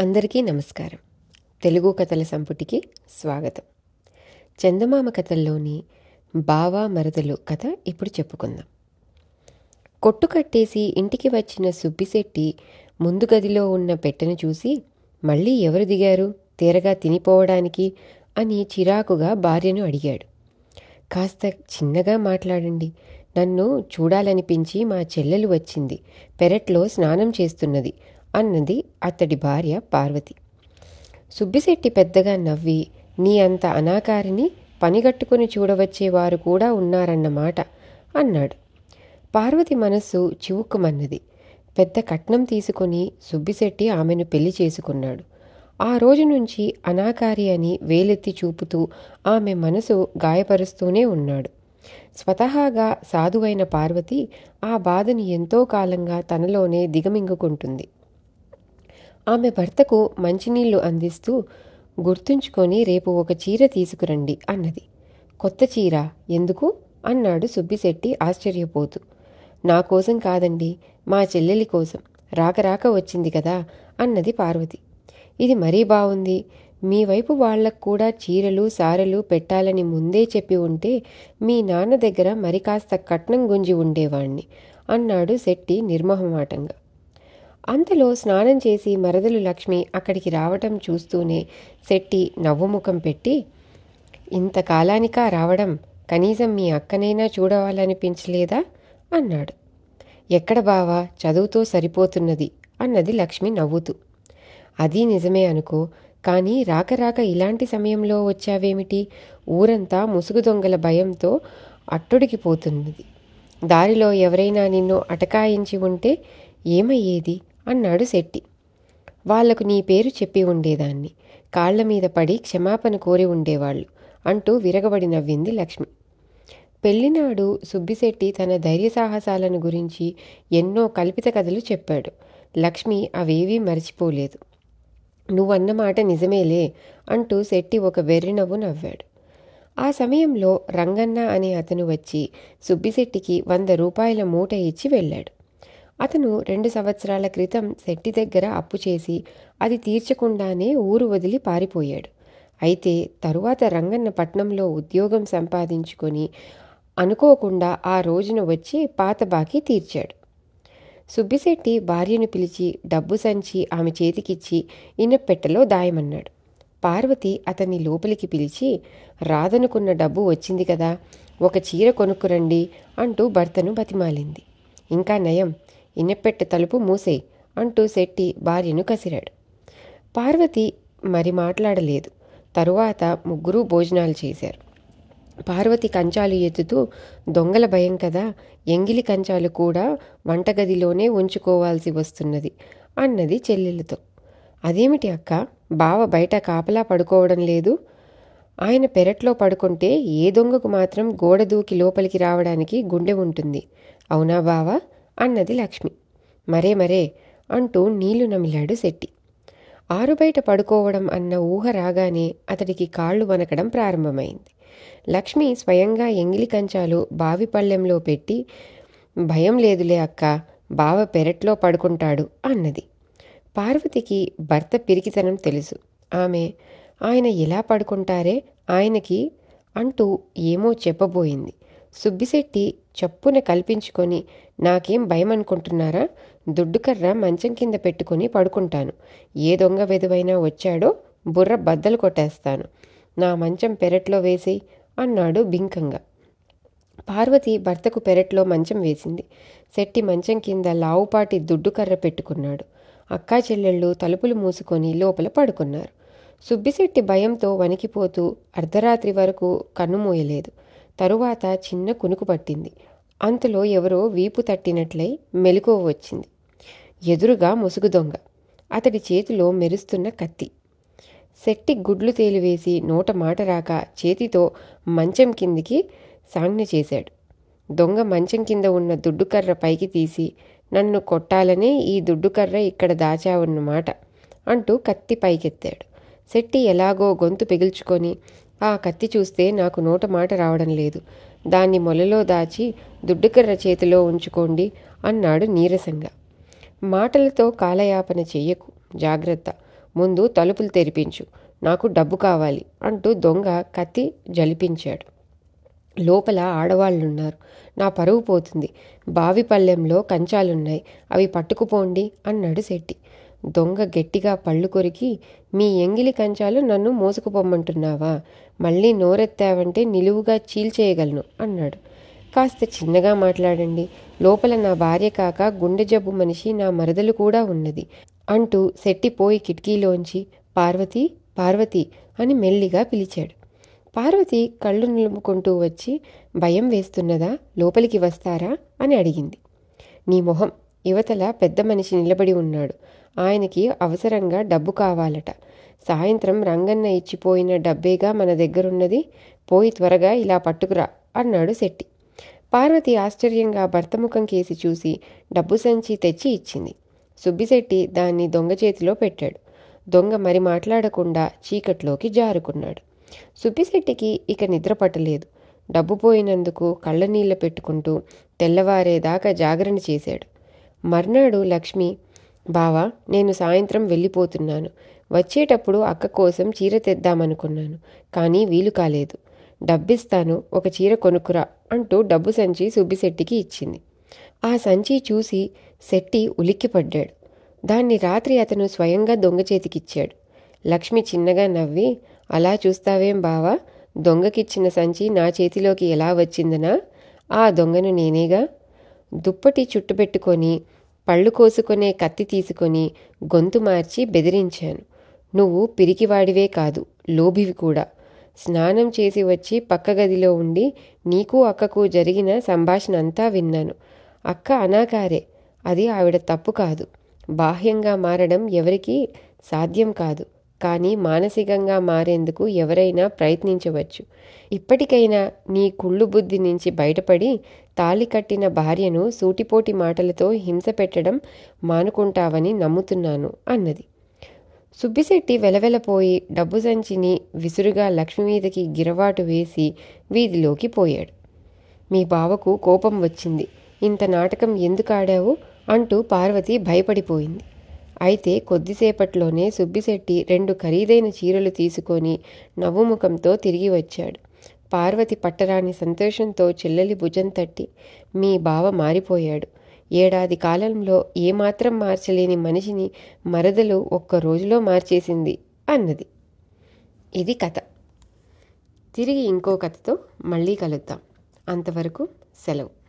అందరికీ నమస్కారం. తెలుగు కథల సంపుటికి స్వాగతం. చందమామ కథల్లోని బావా మరదలు కథ ఇప్పుడు చెప్పుకుందాం. కొట్టు కట్టేసి ఇంటికి వచ్చిన సుబ్బిశెట్టి ముందు గదిలో ఉన్న పెట్టెను చూసి మళ్ళీ ఎవరు దిగారు? తీరగా తినిపోవడానికి? అని చిరాకుగా భార్యను అడిగాడు. కాస్త చిన్నగా మాట్లాడండి. నన్ను చూడాలనిపించి మా చెల్లెలు వచ్చింది. పెరట్లో స్నానం చేస్తున్నది. అన్నది అతడి భార్య పార్వతి. సుబ్బిశెట్టి పెద్దగా నవ్వి నీ అంత అనాకారిని పనిగట్టుకుని చూడవచ్చేవారు కూడా ఉన్నారన్నమాట అన్నాడు. పార్వతి మనస్సు చివుక్కుమన్నది. పెద్ద కట్నం తీసుకొని సుబ్బిశెట్టి ఆమెను పెళ్ళి చేసుకున్నాడు. ఆ రోజు నుంచి అనాకారి అని వేలెత్తి చూపుతూ ఆమె మనసు గాయపరుస్తూనే ఉన్నాడు. స్వతహాగా సాధువైన పార్వతి ఆ బాధను ఎంతో కాలంగా తనలోనే దిగమింగుకుంటుంది. ఆమె భర్తకు మంచినీళ్ళు అందిస్తూ గుర్తుంచుకొని రేపు ఒక చీర తీసుకురండి అన్నది. కొత్త చీర ఎందుకు? అన్నాడు సుబ్బిశెట్టి ఆశ్చర్యపోతూ. నా కోసం కాదండి మా చెల్లెలి కోసం. రాకరాక వచ్చింది కదా అన్నది పార్వతి. ఇది మరీ బాగుంది మీ వైపు వాళ్ళకు కూడా చీరలు సారెలు పెట్టాలని ముందే చెప్పి ఉంటే మీ నాన్న దగ్గర మరి కాస్త కట్నం గుంజి ఉండేవాణ్ణి అన్నాడు శెట్టి నిర్మోహమాటంగా. అంతలో స్నానం చేసి మరదలు లక్ష్మి అక్కడికి రావటం చూస్తూనే శెట్టి నవ్వుముఖం పెట్టి ఇంతకాలానికా రావడం? కనీసం మీ అక్కనైనా చూడవాలనిపించలేదా? అన్నాడు. ఎక్కడ బావా? చదువుతో సరిపోతున్నది అన్నది లక్ష్మి నవ్వుతూ. అది నిజమే అనుకో కానీ రాక రాక ఇలాంటి సమయంలో వచ్చావేమిటి? ఊరంతా ముసుగు దొంగల భయంతో అట్టుడికిపోతున్నది దారిలో ఎవరైనా నిన్ను అటకాయించి ఉంటే ఏమయ్యేది? అన్నాడు శెట్టి. వాళ్ళకు నీ పేరు చెప్పి ఉండేదాన్ని. కాళ్ళ మీద పడి క్షమాపణ కోరి ఉండేవాళ్ళు అంటూ విరగబడి నవ్వింది లక్ష్మి. పెళ్ళినాడు సుబ్బిశెట్టి తన ధైర్య సాహసాలను గురించి ఎన్నో కల్పిత కథలు చెప్పాడు. లక్ష్మి అవేవీ మర్చిపోలేదు. నువ్వన్న మాట నిజమేలే అంటూ శెట్టి ఒక వెర్రినవ్వు నవ్వాడు. ఆ సమయంలో రంగన్న అనే అతను వచ్చి సుబ్బిశెట్టికి వంద రూపాయల మూట ఇచ్చి వెళ్ళాడు. అతను రెండు సంవత్సరాల క్రితం శెట్టి దగ్గర అప్పు చేసి అది తీర్చకుండానే ఊరు వదిలి పారిపోయాడు. అయితే తరువాత రంగన్న పట్నంలో ఉద్యోగం సంపాదించుకొని అనుకోకుండా ఆ రోజున వచ్చి పాత బాకీ తీర్చాడు. సుబ్బిశెట్టి భార్యను పిలిచి డబ్బు సంచి ఆమె చేతికిచ్చి ఇనపెట్టెలో దాయమన్నాడు. పార్వతి అతన్ని లోపలికి పిలిచి రాదనుకున్న డబ్బు వచ్చింది కదా ఒక చీర కొనుక్కురండి అంటూ భర్తను బతిమాలింది. ఇంకా నయం ఇనపెట్టె తలుపు మూసేయి అంటూ శెట్టి భార్యను కసిరాడు. పార్వతి మరి మాట్లాడలేదు. తరువాత ముగ్గురూ భోజనాలు చేశారు. పార్వతి కంచాలు ఎత్తుతూ దొంగల భయం కదా ఎంగిలి కంచాలు కూడా వంటగదిలోనే ఉంచుకోవాల్సి వస్తున్నది అన్నది చెల్లెలతో అదేమిటి అక్క బావ బయట కాపలా పడుకోవడం లేదు? ఆయన పెరట్లో పడుకుంటే ఏ దొంగకు మాత్రం గోడ దూకి లోపలికి రావడానికి గుండె ఉంటుంది. అవునా బావా? అన్నది లక్ష్మి. మరే మరే అంటూ నీళ్ళు నమిలాడు శెట్టి. ఆరుబయట పడుకోవడం అన్న ఊహ రాగానే అతడికి కాళ్ళు వనకడం ప్రారంభమైంది. లక్ష్మి స్వయంగా ఎంగిలి కంచాలు బావి పళ్ళెంలో పెట్టి భయం లేదులే అక్క బావ పెరట్లో పడుకుంటాడు అన్నది. పార్వతికి భర్త పిరికితనం తెలుసు. ఆమె ఆయన ఎలా పడుకుంటారే ఆయనకి అంటూ ఏమో చెప్పబోయింది. సుబ్బిశెట్టి చప్పున కల్పించుకొని నాకేం భయం అనుకుంటున్నారా దుడ్డుకర్ర మంచం కింద పెట్టుకుని పడుకుంటాను. ఏ దొంగ వెధవైనా వచ్చాడో బుర్ర బద్దలు కొట్టేస్తాను. నా మంచం పెరట్లో వేసి అన్నాడు బింకంగా. పార్వతి భర్తకు పెరట్లో మంచం వేసింది. శెట్టి మంచం కింద లావుపాటి దుడ్డుకర్ర పెట్టుకున్నాడు. అక్కా చెల్లెళ్ళు తలుపులు మూసుకొని లోపల పడుకున్నారు. సుబ్బిశెట్టి భయంతో వణికిపోతూ అర్ధరాత్రి వరకు కన్నుమూయలేదు తరువాత చిన్న కునుకు పట్టింది. అంతలో ఎవరో వీపు తట్టినట్లై మెలకువ వచ్చింది. ఎదురుగా ముసుగు దొంగ. అతడి చేతిలో మెరుస్తున్న కత్తి. శెట్టి గుడ్లు తేలివేసి నోట మాట రాక చేతితో మంచం కిందికి సాంజ్ఞ చేశాడు. దొంగ మంచం కింద ఉన్న దుడ్డుకర్ర పైకి తీసి నన్ను కొట్టాలనే ఈ దుడ్డుకర్ర ఇక్కడ దాచావన్నమాట అంటూ కత్తి పైకెత్తాడు. శెట్టి ఎలాగో గొంతు పిగుల్చుకొని ఆ కత్తి చూస్తే నాకు నోట మాట రావడం లేదు. దాన్ని మొలలో దాచి దుడ్డుకర్ర చేతిలో ఉంచుకోండి అన్నాడు నీరసంగా. మాటలతో కాలయాపన చెయ్యకు. జాగ్రత్త. ముందు తలుపులు తెరిపించు. నాకు డబ్బు కావాలి అంటూ దొంగ కత్తి జలిపించాడు. లోపల ఆడవాళ్ళున్నారు. నా పరువు పోతుంది. బావి పళ్ళెంలో కంచాలున్నాయి. అవి పట్టుకుపోండి అన్నాడు శెట్టి. దొంగ గట్టిగా పళ్ళు కొరికి మీ ఎంగిలి కంచాలు నన్ను మోసుకుపోమ్మంటున్నావా? మళ్ళీ నోరెత్తావంటే నిలువుగా చీల్చేయగలను అన్నాడు. కాస్త చిన్నగా మాట్లాడండి. లోపల నా భార్య కాక గుండె జబ్బు మనిషి నా మరదలు కూడా ఉన్నది అంటూ సెట్టిపోయి కిటికీలోంచి పార్వతి పార్వతి అని మెల్లిగా పిలిచాడు. పార్వతి కళ్ళు నిలుపుకుంటూ వచ్చి భయం వేస్తున్నదా? లోపలికి వస్తారా? అని అడిగింది. నీ మొహం యువతల పెద్ద మనిషి నిలబడి ఉన్నాడు. ఆయనకి అవసరంగా డబ్బు కావాలట. సాయంత్రం రంగన్న ఇచ్చిపోయిన డబ్బేగా మన దగ్గరున్నది పోయి త్వరగా ఇలా పట్టుకురా అన్నాడు శెట్టి. పార్వతి ఆశ్చర్యంగా భర్త ముఖం కేసి చూసి డబ్బు సంచి తెచ్చి ఇచ్చింది. సుబ్బిశెట్టి దాన్ని దొంగ చేతిలో పెట్టాడు. దొంగ మరి మాట్లాడకుండా చీకట్లోకి జారుకున్నాడు. సుబ్బిశెట్టికి ఇక నిద్ర పట్టలేదు. డబ్బు పోయినందుకు కళ్ళనీళ్ళ పెట్టుకుంటూ తెల్లవారేదాకా జాగరణ చేశాడు. మర్నాడు లక్ష్మి బావా నేను సాయంత్రం వెళ్ళిపోతున్నాను. వచ్చేటప్పుడు అక్క కోసం చీర తెద్దామనుకున్నాను కానీ వీలు కాలేదు. డబ్బిస్తాను ఒక చీర కొనుక్కురా అంటూ డబ్బు సంచి సుబ్బిశెట్టికి ఇచ్చింది. ఆ సంచి చూసి శెట్టి ఉలిక్కిపడ్డాడు. దాన్ని రాత్రి అతను స్వయంగా దొంగ చేతికిచ్చాడు. లక్ష్మి చిన్నగా నవ్వి అలా చూస్తావేం బావా? దొంగకిచ్చిన సంచి నా చేతిలోకి ఎలా వచ్చిందనా? ఆ దొంగను నేనేగా? దుప్పటి చుట్టుపెట్టుకొని పళ్ళు కోసుకునే కత్తి తీసుకొని గొంతు మార్చి బెదిరించాను. నువ్వు పిరికివాడివే కాదు లోభివి కూడా. స్నానం చేసి వచ్చి పక్క గదిలో ఉండి నీకు అక్కకు జరిగిన సంభాషణ అంతా విన్నాను. అక్క అనాకారే అది ఆవిడ తప్పు కాదు. బాహ్యంగా మారడం ఎవరికీ సాధ్యం కాదు. కానీ మానసికంగా మారేందుకు ఎవరైనా ప్రయత్నించవచ్చు. ఇప్పటికైనా నీ కుళ్ళు బుద్ధి నుంచి బయటపడి తాలి కట్టిన భార్యను సూటిపోటి మాటలతో హింస పెట్టడం మానుకుంటావని నమ్ముతున్నాను అన్నది. సుబ్బిశెట్టి వెలవెలపోయి డబ్బు సంచిని విసురుగా లక్ష్మి మీదకి గిరవాటు వేసి వీధిలోకి పోయాడు. మీ బావకు కోపం వచ్చింది. ఇంత నాటకం ఎందుకు ఆడావు? అంటూ పార్వతి భయపడిపోయింది. అయితే కొద్దిసేపట్లోనే సుబ్బిశెట్టి రెండు ఖరీదైన చీరలు తీసుకొని నవ్వుముఖంతో తిరిగి వచ్చాడు. పార్వతి పట్టరాని సంతోషంతో చెల్లెలి భుజం తట్టి మీ బావ మారిపోయాడు. ఏడాది కాలంలో ఏమాత్రం మార్చలేని మనిషిని మరదలు ఒక్క రోజులో మార్చేసింది అన్నది. ఇది కథ. తిరిగి ఇంకో కథతో మళ్ళీ కలుద్దాం. అంతవరకు సెలవు.